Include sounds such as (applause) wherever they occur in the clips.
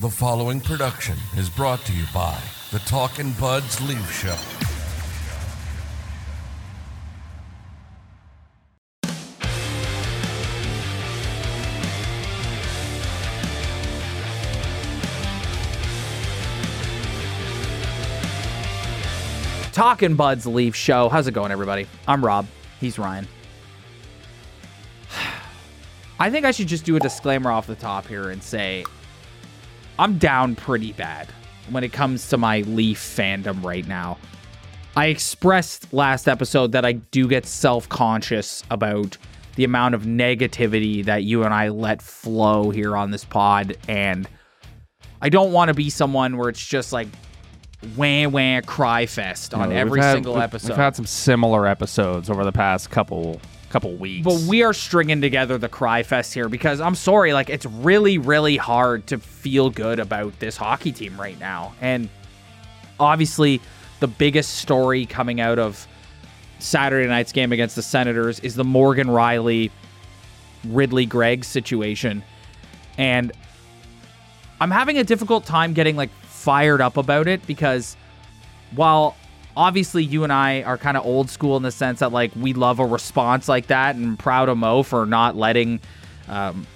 The following production is brought to you by the Talkin' Buds Leaf Show. Talking Buds Leaf Show. How's it going, everybody? I'm Rob. He's Ryan. (sighs) I think I should just do a disclaimer off the top here and say I'm down pretty bad when it comes to my Leaf fandom right now. I expressed last episode that I do get self conscious about the amount of negativity that you and I let flow here on this pod. And I don't want to be someone where it's just like wah wah cry fest on No, every had- single episode. We've had some similar episodes over the past couple couple weeks. But we are stringing together the cry fest here because I'm sorry, like it's really, really hard to feel good about this hockey team right now. And obviously, the biggest story coming out of Saturday night's game against the Senators is the Morgan Rielly Ridley Greig situation. And I'm having a difficult time getting like fired up about it because while obviously you and I are kind of old school in the sense that like we love a response like that and proud of Mo for not letting um,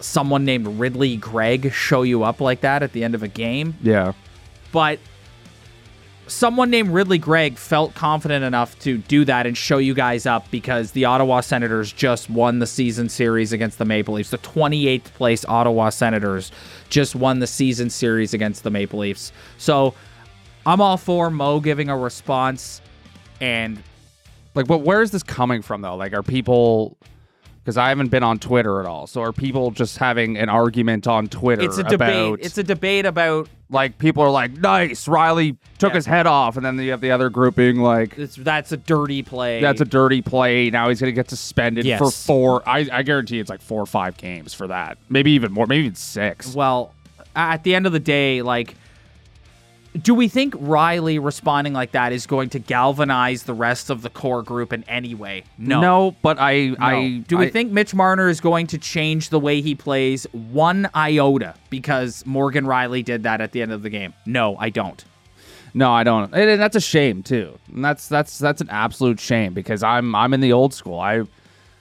someone named Ridley Greig show you up like that at the end of a game. yeah, But someone named Ridley Greig felt confident enough to do that and show you guys up because the Ottawa Senators just won the season series against the Maple Leafs. The 28th place Ottawa Senators just won the season series against the Maple Leafs. So I'm all for Mo giving a response and like, but where is this coming from though? Like, are people? Because I haven't been on Twitter at all. So are people just having an argument on Twitter? it's a debate. It's a debate about like people are like, "Nice, Rielly took Yeah. his head off," and then you have the other group being like, it's, that's a dirty play. "That's a dirty play." Now he's gonna get suspended for four. I, I guarantee it's like four or five games for that. Maybe even more. Maybe even six. Well, at the end of the day, like, do we think Rielly responding like that is going to galvanize the rest of the core group in any way? No. No, but I, No. I do we I- think Mitch Marner is going to change the way he plays one iota because Morgan Rielly did that at the end of the game? No, I don't. No, I don't. And and that's a shame too. And that's that's that's an absolute shame because I'm I'm in the old school. I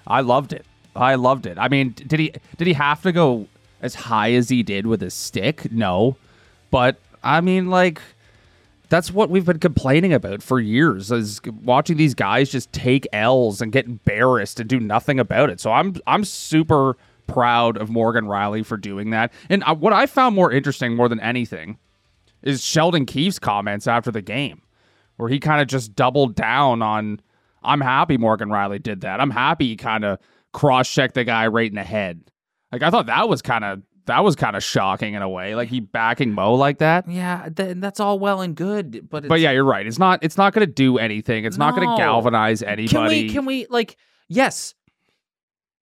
I loved it. I loved it. I mean, did he did he have to go as high as he did with his stick? No. But I mean like that's what we've been complaining about for years is watching these guys just take L's and get embarrassed and do nothing about it. So I'm I'm super proud of Morgan Rielly for doing that. And uh, what I found more interesting more than anything is Sheldon Keefe's comments after the game, where he kind of just doubled down on, I'm happy Morgan Rielly did that. I'm happy he kind of cross checked the guy right in the head. Like I thought that was kind of that was kind of shocking in a way. Like he backing Mo like that. Yeah, th- that's all well and good, but it's, But yeah, you're right. It's not it's not going to do anything. It's not going to galvanize anybody. Can we can we like yes.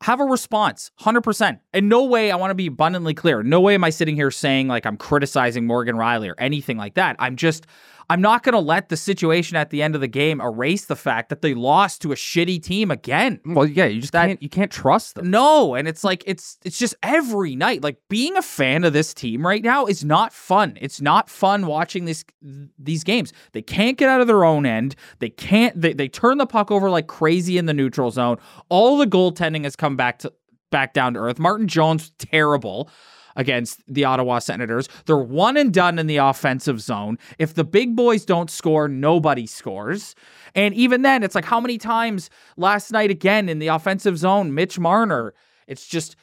Have a response, 100%. In no way, I want to be abundantly clear. No way am I sitting here saying like I'm criticizing Morgan Rielly or anything like that. I'm just, I'm not going to let the situation at the end of the game erase the fact that they lost to a shitty team again. well, yeah, you just That- can't you can't trust them. No, and it's like it's it's just every night. Like being a fan of this team right now is not fun. It's not fun watching this these games. They can't get out of their own end. They can't they, they turn the puck over like crazy in the neutral zone. All the goaltending has come back to back down to earth. Martin Jones terrible against the Ottawa Senators. They're one and done in the offensive zone. If the big boys don't score, nobody scores. And even then, it's like how many times last night again in the offensive zone, Mitch Marner, it's just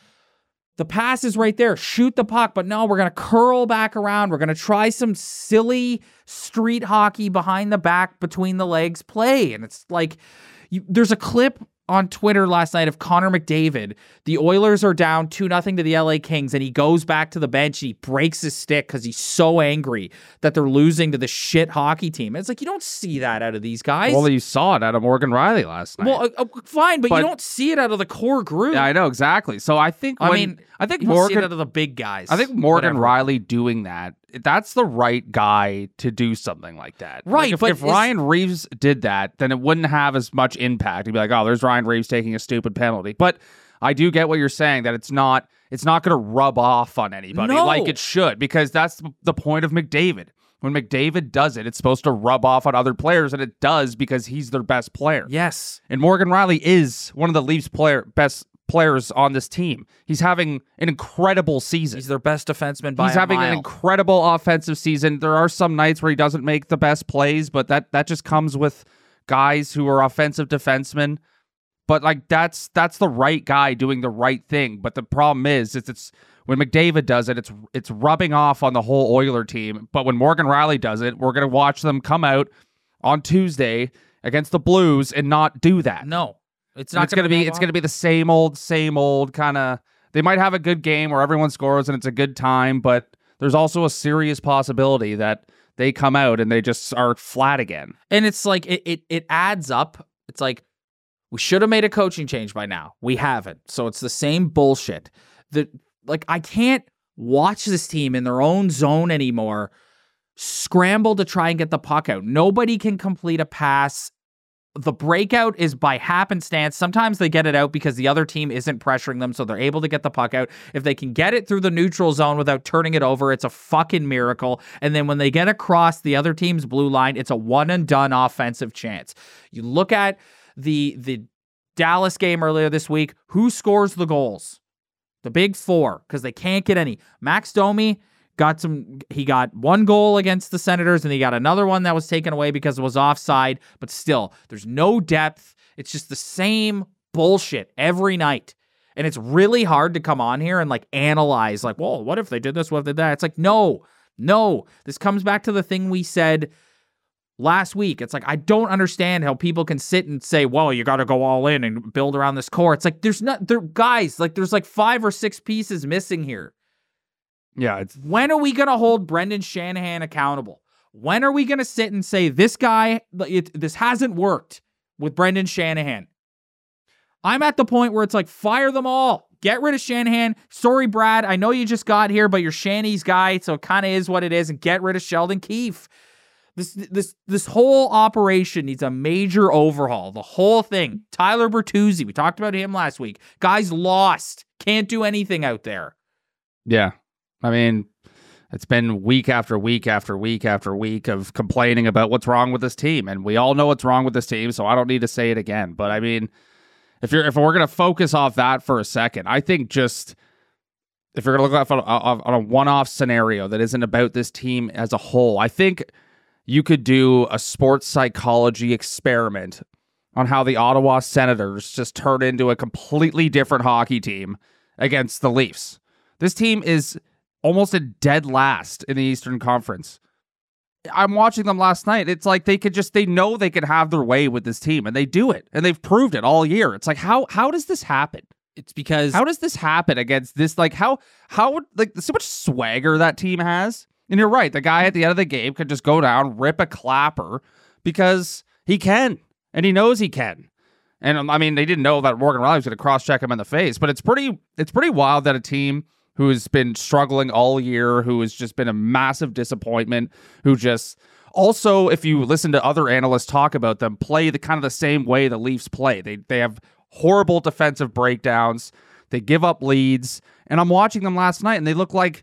the pass is right there. Shoot the puck, but no, we're going to curl back around. We're going to try some silly street hockey behind the back, between the legs play. And it's like, you, there's a clip on Twitter last night of Connor McDavid. The Oilers are down 2 nothing to the LA Kings and he goes back to the bench and he breaks his stick cuz he's so angry that they're losing to the shit hockey team. It's like you don't see that out of these guys. Well, you saw it out of Morgan Rielly last night. Well, uh, uh, fine, but, But- you don't see it out of the core group. yeah, I know exactly. So I think I mean, I think you don't see Morgan it out of the big guys. I think Morgan Whatever. Rielly doing that, that's the right guy to do something like that. Like, Right, if, but if is- Ryan Reaves did that, then it wouldn't have as much impact. He'd be like, oh, there's Ryan Reaves taking a stupid penalty. But I do get what you're saying that it's not it's not going to rub off on anybody No. like it should because that's the point of McDavid. When McDavid does it, it's supposed to rub off on other players, and it does because he's their best player. Yes. And Morgan Rielly is one of the Leafs player best players on this team. He's having an incredible season. He's their best defenseman by He's having mile. an incredible offensive season. There are some nights where he doesn't make the best plays, but that that just comes with guys who are offensive defensemen. But like that's that's the right guy doing the right thing. But the problem is, is it's when McDavid does it, it's it's rubbing off on the whole Oiler team. But when Morgan Rielly does it, we're gonna watch them come out on Tuesday against the Blues and not do that. No. It's not it's gonna be it's off. gonna be the same old, same old kind of. They might have a good game where everyone scores and it's a good time, but there's also a serious possibility that they come out and they just are flat again. And it's like it, it it adds up. It's like we should have made a coaching change by now. We haven't. So it's the same bullshit. The like I can't watch this team in their own zone anymore. Scramble to try and get the puck out. Nobody can complete a pass. The breakout is by happenstance. Sometimes they get it out because the other team isn't pressuring them, so they're able to get the puck out. If they can get it through the neutral zone without turning it over, it's a fucking miracle. And then when they get across the other team's blue line, it's a one and done offensive chance. You look at the the Dallas game earlier this week. Who scores the goals? The big four, because they can't get any. Max Domi got some he got one goal against the Senators and he got another one that was taken away because it was offside, but still, there's no depth. It's just the same bullshit every night. And it's really hard to come on here and like analyze, like, well, what if they did this? What if they did that? It's like, no, no. This comes back to the thing we said last week. It's like I don't understand how people can sit and say, "Well, you got to go all in and build around this core." It's like there's not there guys, like there's like 5 or 6 pieces missing here. Yeah, it's When are we going to hold Brendan Shanahan accountable? When are we going to sit and say this guy it, this hasn't worked with Brendan Shanahan? I'm at the point where it's like fire them all. Get rid of Shanahan. Sorry, Brad. I know you just got here, but you're Shanny's guy, so it kind of is what it is. And get rid of Sheldon Keefe. This this this whole operation needs a major overhaul. The whole thing. Tyler Bertuzzi, we talked about him last week. Guy's lost. Can't do anything out there. yeah. I mean, it's been week after week after week after week of complaining about what's wrong with this team, and we all know what's wrong with this team, so I don't need to say it again. But I mean, if you're if we're gonna focus off that for a second, I think just if you're gonna look on a, a one-off scenario that isn't about this team as a whole, I think you could do a sports psychology experiment on how the Ottawa Senators just turned into a completely different hockey team against the Leafs. This team is almost a dead last in the Eastern Conference. I'm watching them last night. It's like they could just they know they could have their way with this team and they do it. And they've proved it all year. It's like how how does this happen? It's because How does this happen against this like how how like so much swagger that team has? And you're right, the guy at the end of the game could just go down, rip a clapper because he can and he knows he can. And um, I mean, they didn't know that Morgan Rielly was going to cross check him in the face, but it's pretty it's pretty wild that a team who has been struggling all year, who has just been a massive disappointment, who just also, if you listen to other analysts talk about them, play the kind of the same way the Leafs play. They they have horrible defensive breakdowns. They give up leads, and I'm watching them last night, and they look like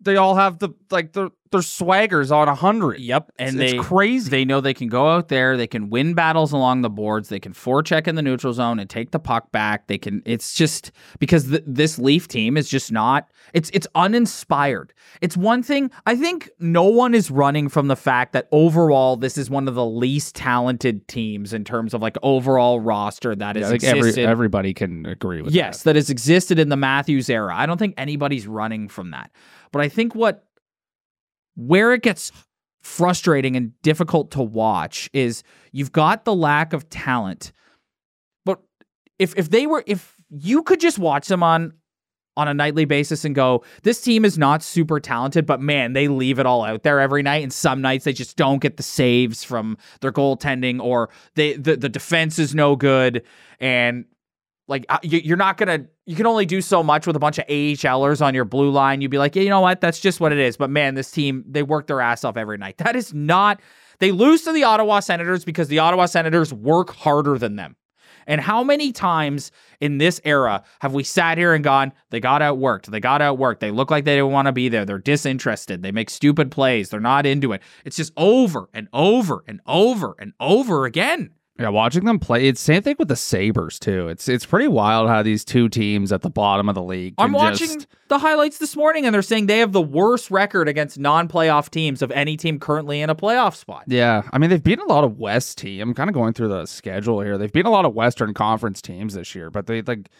they all have the like their their swaggers on a hundred. Yep, and it's they crazy. They know they can go out there, they can win battles along the boards, they can forecheck in the neutral zone and take the puck back. They can. It's just because th- this Leaf team is just not. It's it's uninspired. It's one thing. I think no one is running from the fact that overall this is one of the least talented teams in terms of like overall roster that I has think every, everybody can agree with yes, that. that has existed in the Matthews era. I don't think anybody's running from that. But I think what where it gets frustrating and difficult to watch is you've got the lack of talent. But if if they were if you could just watch them on on a nightly basis and go, this team is not super talented, but man, they leave it all out there every night. And some nights they just don't get the saves from their goaltending, or they the, the defense is no good. And like uh, you, you're not gonna, you can only do so much with a bunch of AHLers on your blue line. You'd be like, yeah, you know what, that's just what it is. But man, this team they work their ass off every night. That is not. They lose to the Ottawa Senators because the Ottawa Senators work harder than them. And how many times in this era have we sat here and gone, they got outworked, they got outworked, they look like they don't want to be there, they're disinterested, they make stupid plays, they're not into it. It's just over and over and over and over again. Yeah, watching them play, it's same thing with the Sabres too. It's it's pretty wild how these two teams at the bottom of the league. I'm watching just- the highlights this morning and they're saying they have the worst record against non-playoff teams of any team currently in a playoff spot. Yeah, I mean they've beaten a lot of West team. I'm kind of going through the schedule here. They've beaten a lot of Western Conference teams this year, but they like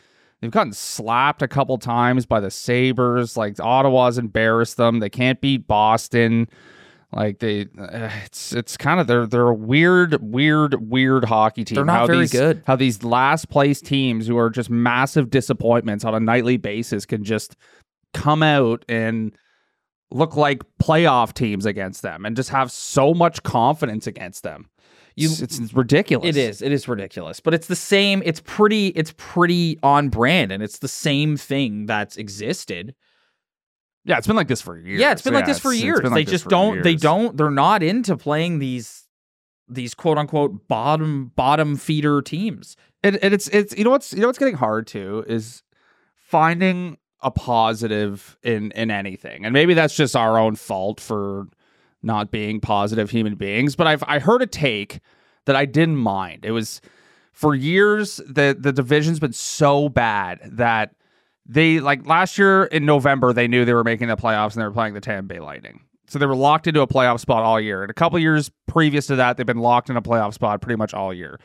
they've gotten slapped a couple times by the Sabres. Like Ottawa's embarrassed them. They can't beat Boston. Like they, uh, it's it's kind of they're they're a weird, weird, weird hockey team. They're not how very these, good. How these last place teams who are just massive disappointments on a nightly basis can just come out and look like playoff teams against them and just have so much confidence against them. You- it's, it's ridiculous. It is. It is ridiculous. But it's the same. It's pretty. It's pretty on brand, and it's the same thing that's existed. Yeah, it's been like this for years. Yeah, it's been like this for years. been they just don't. They don't. They're not into playing these these quote unquote bottom bottom feeder teams. and, and it's it's you know what's you know what's getting hard too is finding a positive in in anything and maybe that's just our own fault for not being positive human beings but i've i heard a take that i didn't mind it was for years the the division's been so bad that they like last year in november they knew they were making the playoffs and they were playing the tampa bay lightning so they were locked into a playoff spot all year and a couple years previous to that they've been locked in a playoff spot pretty much all year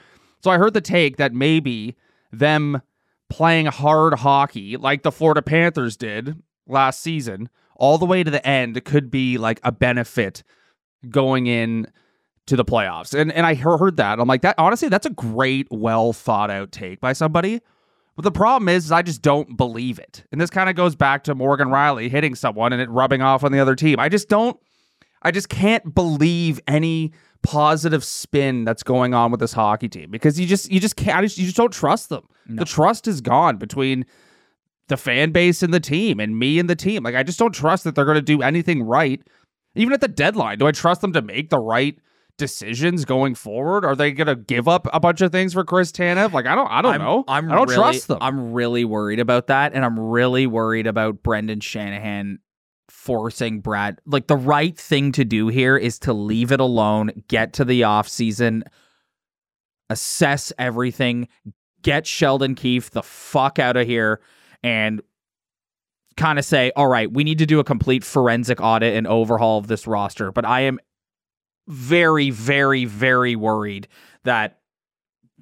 so I heard the take that maybe them playing hard hockey like the Florida Panthers did last season all the way to the end could be like a benefit going in to the playoffs. And and I heard that. I'm like that honestly that's a great well thought out take by somebody. But the problem is, is I just don't believe it. And this kind of goes back to Morgan Rielly hitting someone and it rubbing off on the other team. I just don't I just can't believe any positive spin that's going on with this hockey team because you just you just can't I just, you just don't trust them. The trust is gone between the fan base and the team and me and the team. Like I just don't trust that they're going to do anything right even at the deadline. Do I trust them to make the right decisions going forward? Are they going to give up a bunch of things for Chris Tanev? Like I don't I don't I'm, know. I'm I don't really, trust them. I'm really worried about that, and I'm really worried about Brendan Shanahan forcing Brad. Like the right thing to do here is to leave it alone, get to the off season, assess everything, get Sheldon Keefe the fuck out of here, and kind of say, all right, we need to do a complete forensic audit and overhaul of this roster. But I am very, very, very worried that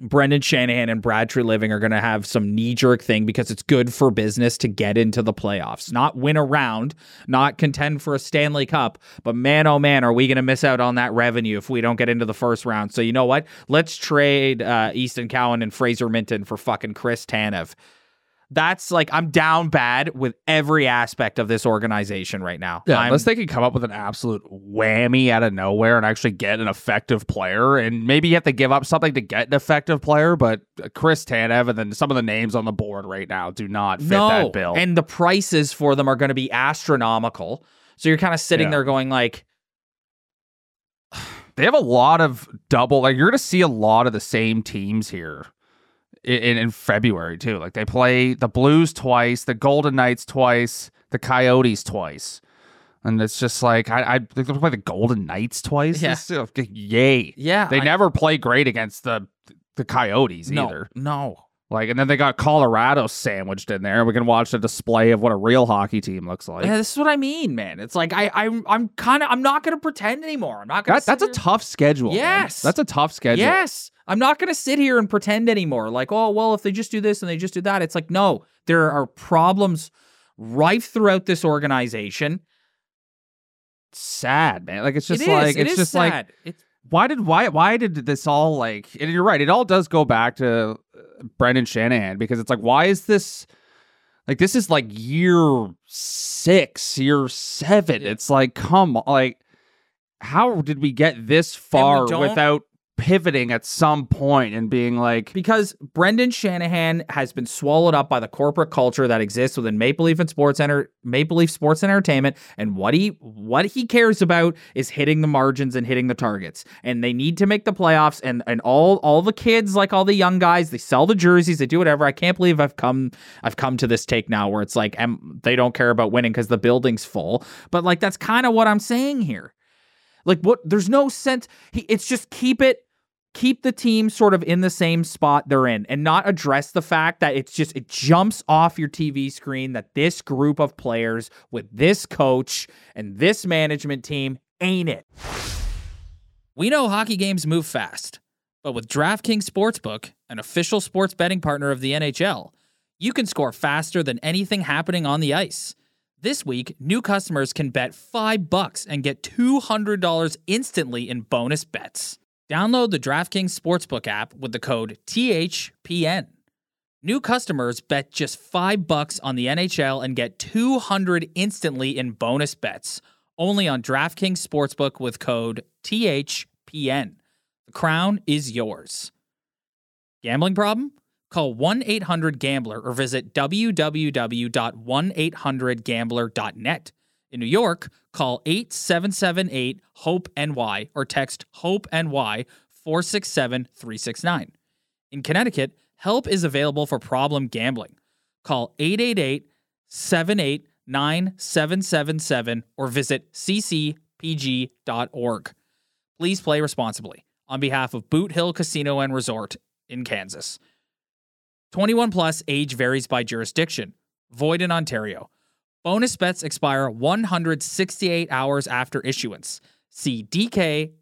Brendan Shanahan and Brad Treliving are going to have some knee jerk thing because it's good for business to get into the playoffs, not win a round, not contend for a Stanley Cup. But man, oh man, are we going to miss out on that revenue if we don't get into the first round? So you know what? Let's trade uh, Easton Cowan and Fraser Minten for fucking Chris Tanev. That's like I'm down bad with every aspect of this organization right now. Yeah, I'm, unless they can come up with an absolute whammy out of nowhere and actually get an effective player, and maybe you have to give up something to get an effective player. But uh, Chris Tanev and then some of the names on the board right now do not fit no, that bill. and the prices for them are going to be astronomical. So you're kind of sitting Yeah. there going like, (sighs) they have a lot of double. Like you're going to see a lot of the same teams here in, in February too. Like they play the Blues twice, the Golden Knights twice, the Coyotes twice. And it's just like I, I they play the Golden Knights twice. Yeah. It's yay! yeah, They I- never play great against the the Coyotes no, either. no. Like, and then they got Colorado sandwiched in there. We can watch a display of what a real hockey team looks like. yeah, this is what I mean, man. It's like I, I'm, I'm kind of, I'm not going to pretend anymore. I'm not going That, that's a tough schedule. man. Yes. that's a tough schedule. Yes, I'm not going to sit here and pretend anymore. Like, oh well, if they just do this and they just do that, it's like no, there are problems rife throughout this organization. sad, man. Like it's just It like it it's is just like. It's why did why why did this all like and you're right it all does go back to Brendan Shanahan because it's like, why is this like this is like year six, year seven? It's like, come on, like how did we get this far without pivoting at some point and being like, because Brendan Shanahan has been swallowed up by the corporate culture that exists within Maple Leaf and Sports Enter Maple Leaf Sports and Entertainment, and what he what he cares about is hitting the margins and hitting the targets. And they need to make the playoffs. And and all all the kids, like all the young guys, they sell the jerseys, they do whatever. I can't believe I've come I've come to this take now where it's like um, they don't care about winning because the building's full. But like that's kind of what I'm saying here. Like what? There's no sense. He, it's just keep it keep the team sort of in the same spot they're in and not address the fact that it's just it jumps off your TV screen that this group of players with this coach and this management team ain't it. We know hockey games move fast, but with DraftKings Sportsbook, an official sports betting partner of the NHL, you can score faster than anything happening on the ice. This week, new customers can bet 5 bucks and get $200 instantly in bonus bets. Download the DraftKings Sportsbook app with the code THPN. New customers bet just 5 bucks on the NHL and get 200 instantly in bonus bets. Only on DraftKings Sportsbook with code THPN. The crown is yours. Gambling problem? Call 1 800 Gambler or visit www.1800Gambler.net. In New York, call 8778 HOPE NY or text HOPE NY 467 369. In Connecticut, help is available for problem gambling. Call 888 789 777 or visit ccpg.org. Please play responsibly on behalf of Boot Hill Casino and Resort in Kansas. 21 plus age varies by jurisdiction. Void in Ontario. Bonus bets expire 168 hours after issuance. See dkng.com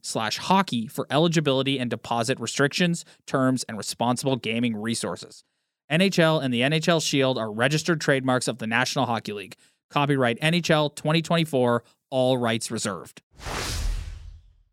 slash hockey for eligibility and deposit restrictions, terms, and responsible gaming resources. NHL and the NHL Shield are registered trademarks of the National Hockey League. Copyright NHL 2024, all rights reserved.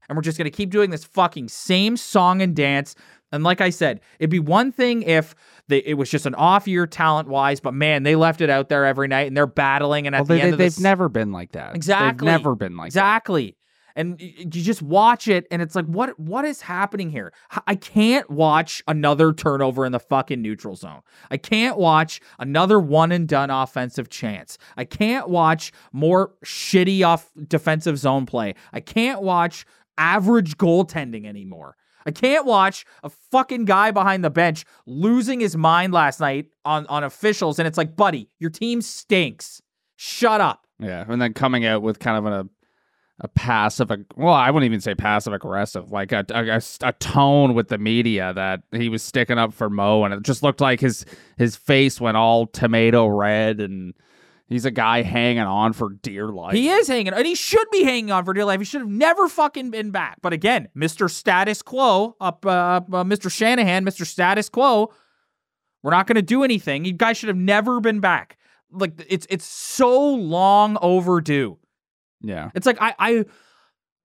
And we're just going to keep doing this fucking same song and dance. And like I said, it'd be one thing if they, it was just an off year talent wise, but man, they left it out there every night and they're battling. And at well, the they, end of they've this, never been like that. Exactly. They've never been like exactly. And you just watch it, and it's like, what what is happening here? I can't watch another turnover in the fucking neutral zone. I can't watch another one and done offensive chance. I can't watch more shitty off defensive zone play. I can't watch average goaltending anymore. I can't watch a fucking guy behind the bench losing his mind last night on on officials, and it's like, buddy, your team stinks. Shut up. Yeah, and then coming out with kind of a a passive, well, I wouldn't even say passive aggressive, like a a tone with the media that he was sticking up for Mo, and it just looked like his his face went all tomato red, and he's a guy hanging on for dear life. He is hanging, and he should be hanging on for dear life. He should have never fucking been back. But again, Mr. Status Quo, up, uh, up, uh, Mr. Shanahan, Mr. Status Quo, we're not going to do anything. You guys should have never been back. Like it's it's so long overdue. Yeah, It's like I I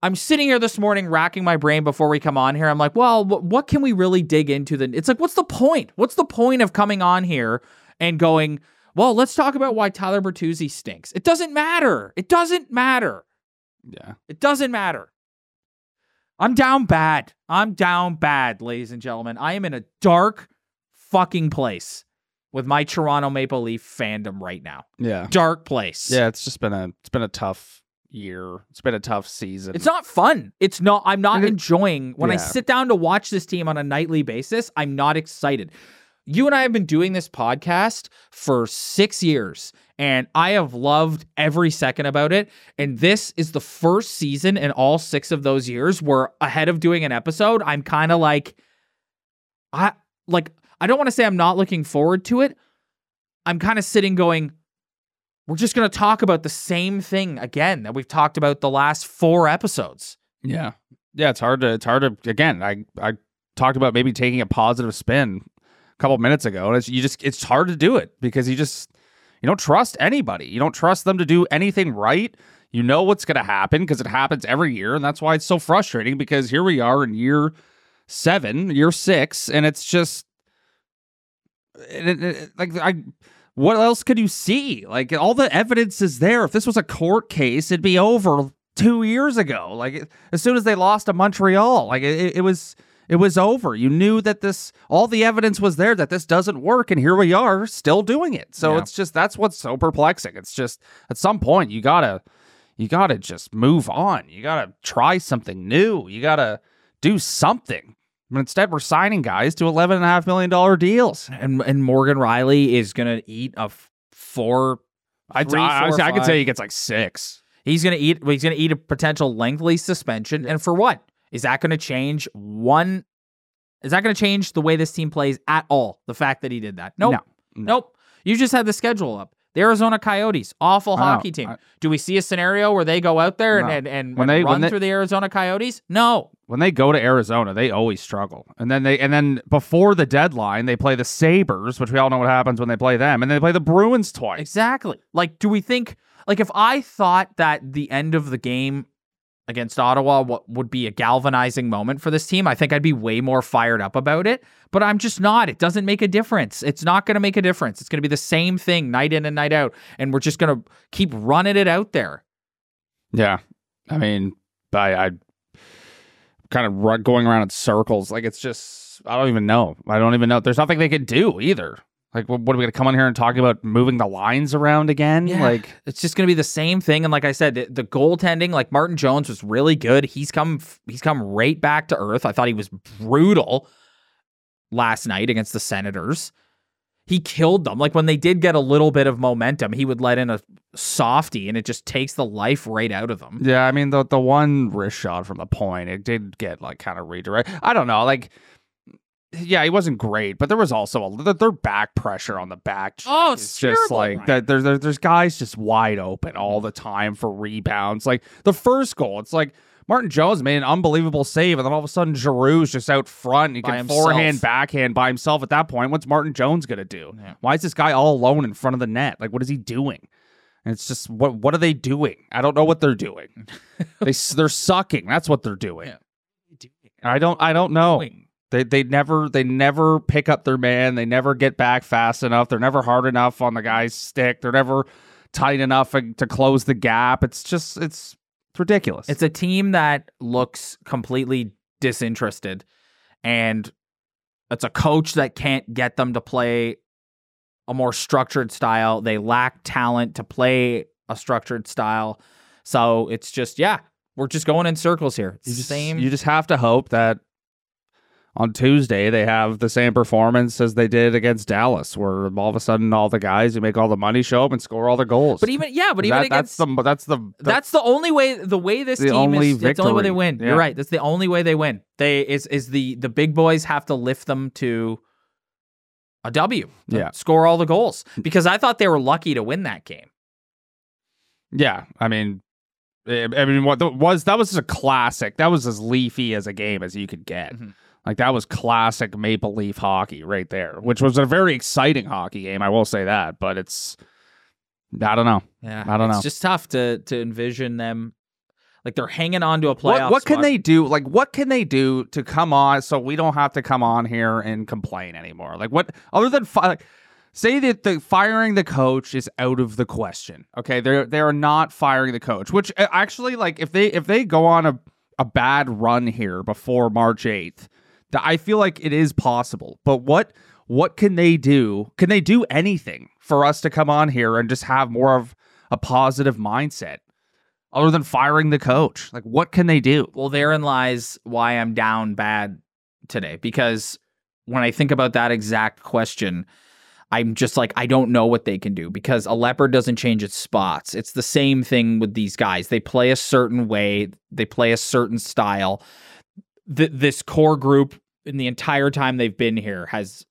I'm sitting here this morning racking my brain before we come on here. I'm like, well, wh- what can we really dig into? The it's like, what's the point? What's the point of coming on here and going? Well, let's talk about why Tyler Bertuzzi stinks. It doesn't matter. It doesn't matter. yeah. It doesn't matter. I'm down bad. I'm down bad, ladies and gentlemen. I am in a dark fucking place with my Toronto Maple Leaf fandom right now. Yeah. Dark place. Yeah, it's just been a it's been a tough year. It's been a tough season. It's not fun. It's not I'm not it- enjoying when I sit down to watch this team on a nightly basis, I'm not excited. You and I have been doing this podcast for 6 years and I have loved every second about it and this is the first season in all 6 of those years where ahead of doing an episode, I'm kind of like I like I don't want to say I'm not looking forward to it. I'm kind of sitting going we're just going to talk about the same thing again that we've talked about the last 4 episodes. Yeah. Yeah, it's hard to it's hard to again, I I talked about maybe taking a positive spin couple minutes ago and it's you just it's hard to do it because you just you don't trust anybody. You don't trust them to do anything right. You know what's going to happen because it happens every year and that's why it's so frustrating because here we are in year seven, year six, and it's just it- it- like I. What else could you see? Like all the evidence is there. If this was a court case, it'd be over two years ago. Like as soon as they lost to Montreal, like it, it was it was over. You knew that this all the evidence was there that this doesn't work, and here we are still doing it. So Yeah. it's just that's what's so perplexing. It's just at some point you gotta you gotta just move on. You gotta try something new. You gotta do something. But instead, we're signing guys to eleven and a half million dollar deals. And and Morgan Rielly is gonna eat a f- four. I, three, I, four, I could say he gets like six. He's gonna eat. He's gonna eat a potential lengthy suspension. And for what? Is that gonna change one? Is that gonna change the way this team plays at all? The fact that he did that? Nope. No, no. Nope. You just had the schedule up. The Arizona Coyotes, awful hockey team. I- Do we see a scenario where they go out there and No. and, and, When and they- when run they- through the Arizona Coyotes? No. When they go to Arizona, they always struggle. And then they and then before the deadline, they play the Sabres, which we all know what happens when they play them, and they play the Bruins twice. Exactly. Like, do we think like if I thought that the end of the game against Ottawa what would be a galvanizing moment for this team, I think I'd be way more fired up about it. But I'm just not. It doesn't make a difference. It's not going to make a difference. It's going to be the same thing night in and night out, and we're just going to keep running it out there. Yeah, I mean, I, I kind of going around in circles. Like it's just, I don't even know. I don't even know. There's nothing they could do either. Like, what, what are we gonna come on here and talk about moving the lines around again? Like, it's just going to be the same thing. And like I said, the, the goaltending, like Martin Jones was really good. He's come he's come right back to earth. I thought he was brutal last night against the Senators. He killed them. Like when they did get a little bit of momentum, he would let in a softy, and it just takes the life right out of them. yeah, I mean, the the one wrist shot from the point, it did get like kind of redirect. I don't know, like. Yeah, he wasn't great, but there was also a th- their back pressure on the back. Oh, it's it's just terrible, like Ryan. that. There's there, there's guys just wide open all the mm-hmm. time for rebounds. Like the first goal, it's like Martin Jones made an unbelievable save, and then all of a sudden Giroux's just out front. He By can himself. forehand, backhand by himself. At that point, what's Martin Jones gonna do? Yeah. Why is this guy all alone in front of the net? Like, what is he doing? And it's just what what are they doing? I don't know what they're doing. (laughs) they they're sucking. That's what they're doing. Yeah. I don't I don't know. Doing. They they never they never pick up their man. They never get back fast enough. They're never hard enough on the guy's stick. They're never tight enough to close the gap. It's just it's it's ridiculous. It's a team that looks completely disinterested, and it's a coach that can't get them to play a more structured style. They lack talent to play a structured style. So it's just, yeah, we're just going in circles here. You just, same. You just have to hope that on Tuesday they have the same performance as they did against Dallas, where all of a sudden all the guys who make all the money show up and score all the goals. but even, yeah, but even That- against. that's the that's the, the that's the only way. The way this the team is, that's the only way they win. Yeah. You're right. That's the only way they win. They is is the the big boys have to lift them to a W. Yeah. score all the goals because I thought they were lucky to win that game. Yeah, I mean, I I mean, what was that was just a classic. That was as leafy as a game as you could get. Mhm. Like that was classic Maple Leaf hockey right there, which was a very exciting hockey game. I will say that, but it's I don't know. Yeah, I don't know. it's just tough to to envision them like they're hanging on to a playoff. What, what can they do? Like, what can they do to come on so we don't have to come on here and complain anymore? Like, what other than fi- like, say that the firing the coach is out of the question? Okay, they're they're not firing the coach. Which uh, actually, like, if they if they go on a a bad run here before March eighth, I feel like it is possible. But what what can they do? Can they do anything for us to come on here and just have more of a positive mindset? Other than firing the coach, like what can they do? Well, therein lies why I'm down bad today because when I think about that exact question, I'm just like, I don't know what they can do because a leopard doesn't change its spots. It's the same thing with these guys. They play a certain way, they play a certain style. Th- this core group, in the entire time they've been here, has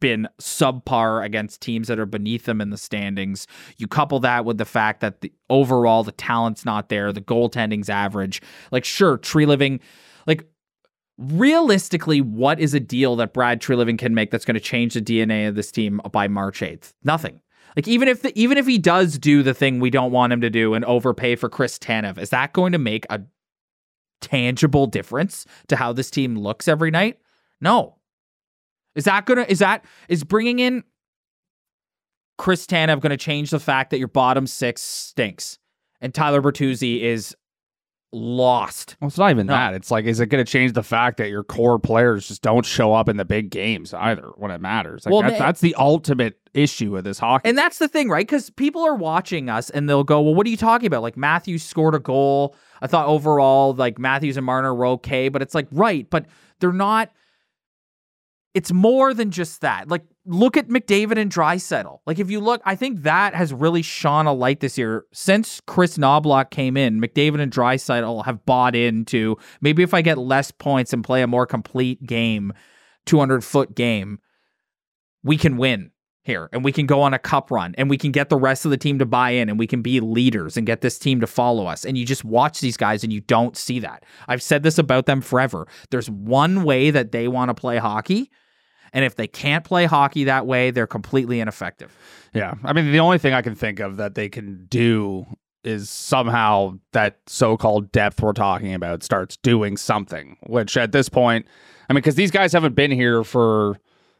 been subpar against teams that are beneath them in the standings. You couple that with the fact that the overall the talent's not there, the goaltending's average. Like sure, Treliving like realistically what is a deal that Brad Treliving can make that's going to change the DNA of this team by March 8th? Nothing. Like even if the, even if he does do the thing we don't want him to do and overpay for Chris Tanev, is that going to make a tangible difference to how this team looks every night? No. Is that gonna is that is bringing in Chris Tanev going to change the fact that your bottom six stinks and Tyler Bertuzzi is lost? Well, it's not even No. that. It's like, is it going to change the fact that your core players just don't show up in the big games either when it matters? Like Well, that, ma- that's the ultimate issue with this hockey. And that's the thing, right? Because people are watching us and they'll go, Well, what are you talking about? Like Matthews scored a goal. I thought overall, like Matthews and Marner were okay, but it's like, right, but they're not. It's more than just that. Like, look at McDavid and Draisaitl. Like, if you look, I think that has really shone a light this year. Since Kris Knoblauch came in, McDavid and Draisaitl have bought into maybe if I get less points and play a more complete game, 200 foot game, we can win here and we can go on a cup run and we can get the rest of the team to buy in and we can be leaders and get this team to follow us. And you just watch these guys and you don't see that. I've said this about them forever. There's one way that they want to play hockey. And if they can't play hockey that way, they're completely ineffective. Yeah. I mean, the only thing I can think of that they can do is somehow that so called depth we're talking about starts doing something, which at this point, I mean, because these guys haven't been here for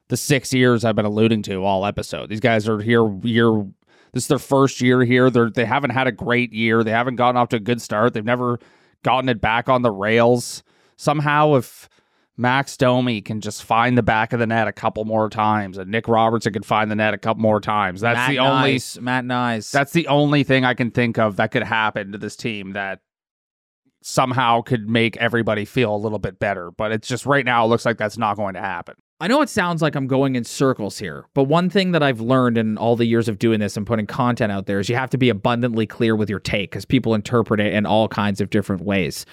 the six years I've been alluding to all episode. These guys are here year. This is their first year here. They're they haven't had a great year. They haven't gotten off to a good start. They've never gotten it back on the rails. Somehow, if Max Domi can just find the back of the net a couple more times, and Nick Robertson can find the net a couple more times. That's Matt the only. Nice, Matt Nice. That's the only thing I can think of that could happen to this team that somehow could make everybody feel a little bit better. But it's just right now, it looks like that's not going to happen. I know it sounds like I'm going in circles here, but one thing that I've learned in all the years of doing this and putting content out there is you have to be abundantly clear with your take because people interpret it in all kinds of different ways.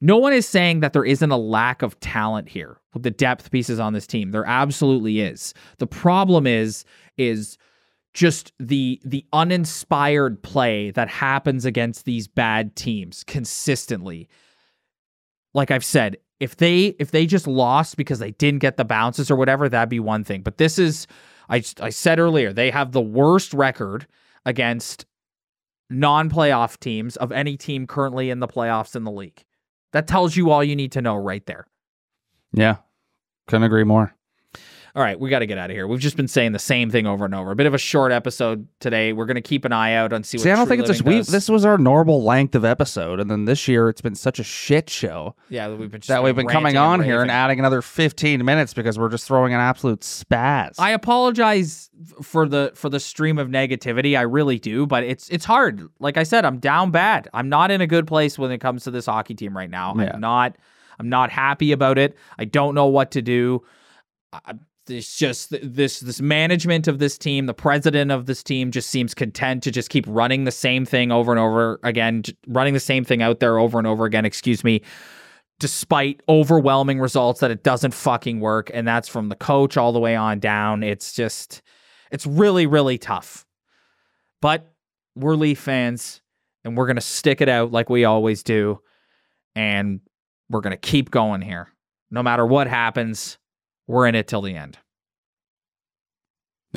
No one is saying that there isn't a lack of talent here with the depth pieces on this team. There absolutely is. The problem is is just the the uninspired play that happens against these bad teams consistently. Like I've said, if they if they just lost because they didn't get the bounces or whatever, that'd be one thing. But this is I I said earlier, they have the worst record against non-playoff teams of any team currently in the playoffs in the league. That tells you all you need to know right there. Yeah. Couldn't agree more. All right, we got to get out of here. We've just been saying the same thing over and over. A bit of a short episode today. We're going to keep an eye out and see what See, I don't True think it's a we, this was our normal length of episode, and then this year it's been such a shit show yeah, we've been that we've been coming on here and adding another 15 minutes because we're just throwing an absolute spaz. I apologize for the for the stream of negativity. I really do, but it's it's hard. Like I said, I'm down bad. I'm not in a good place when it comes to this hockey team right now. Yeah. I'm not I'm not happy about it. I don't know what to do. I, it's just this this management of this team, the president of this team just seems content to just keep running the same thing over and over again, running the same thing out there over and over again, excuse me, despite overwhelming results that it doesn't fucking work and that's from the coach all the way on down. It's just it's really really tough. But we're Leaf fans and we're going to stick it out like we always do and we're going to keep going here. No matter what happens, we're in it till the end.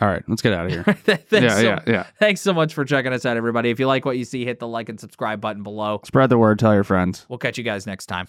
All right, let's get out of here. (laughs) thanks, yeah, so, yeah, yeah. thanks so much for checking us out, everybody. If you like what you see, hit the like and subscribe button below. Spread the word. Tell your friends. We'll catch you guys next time.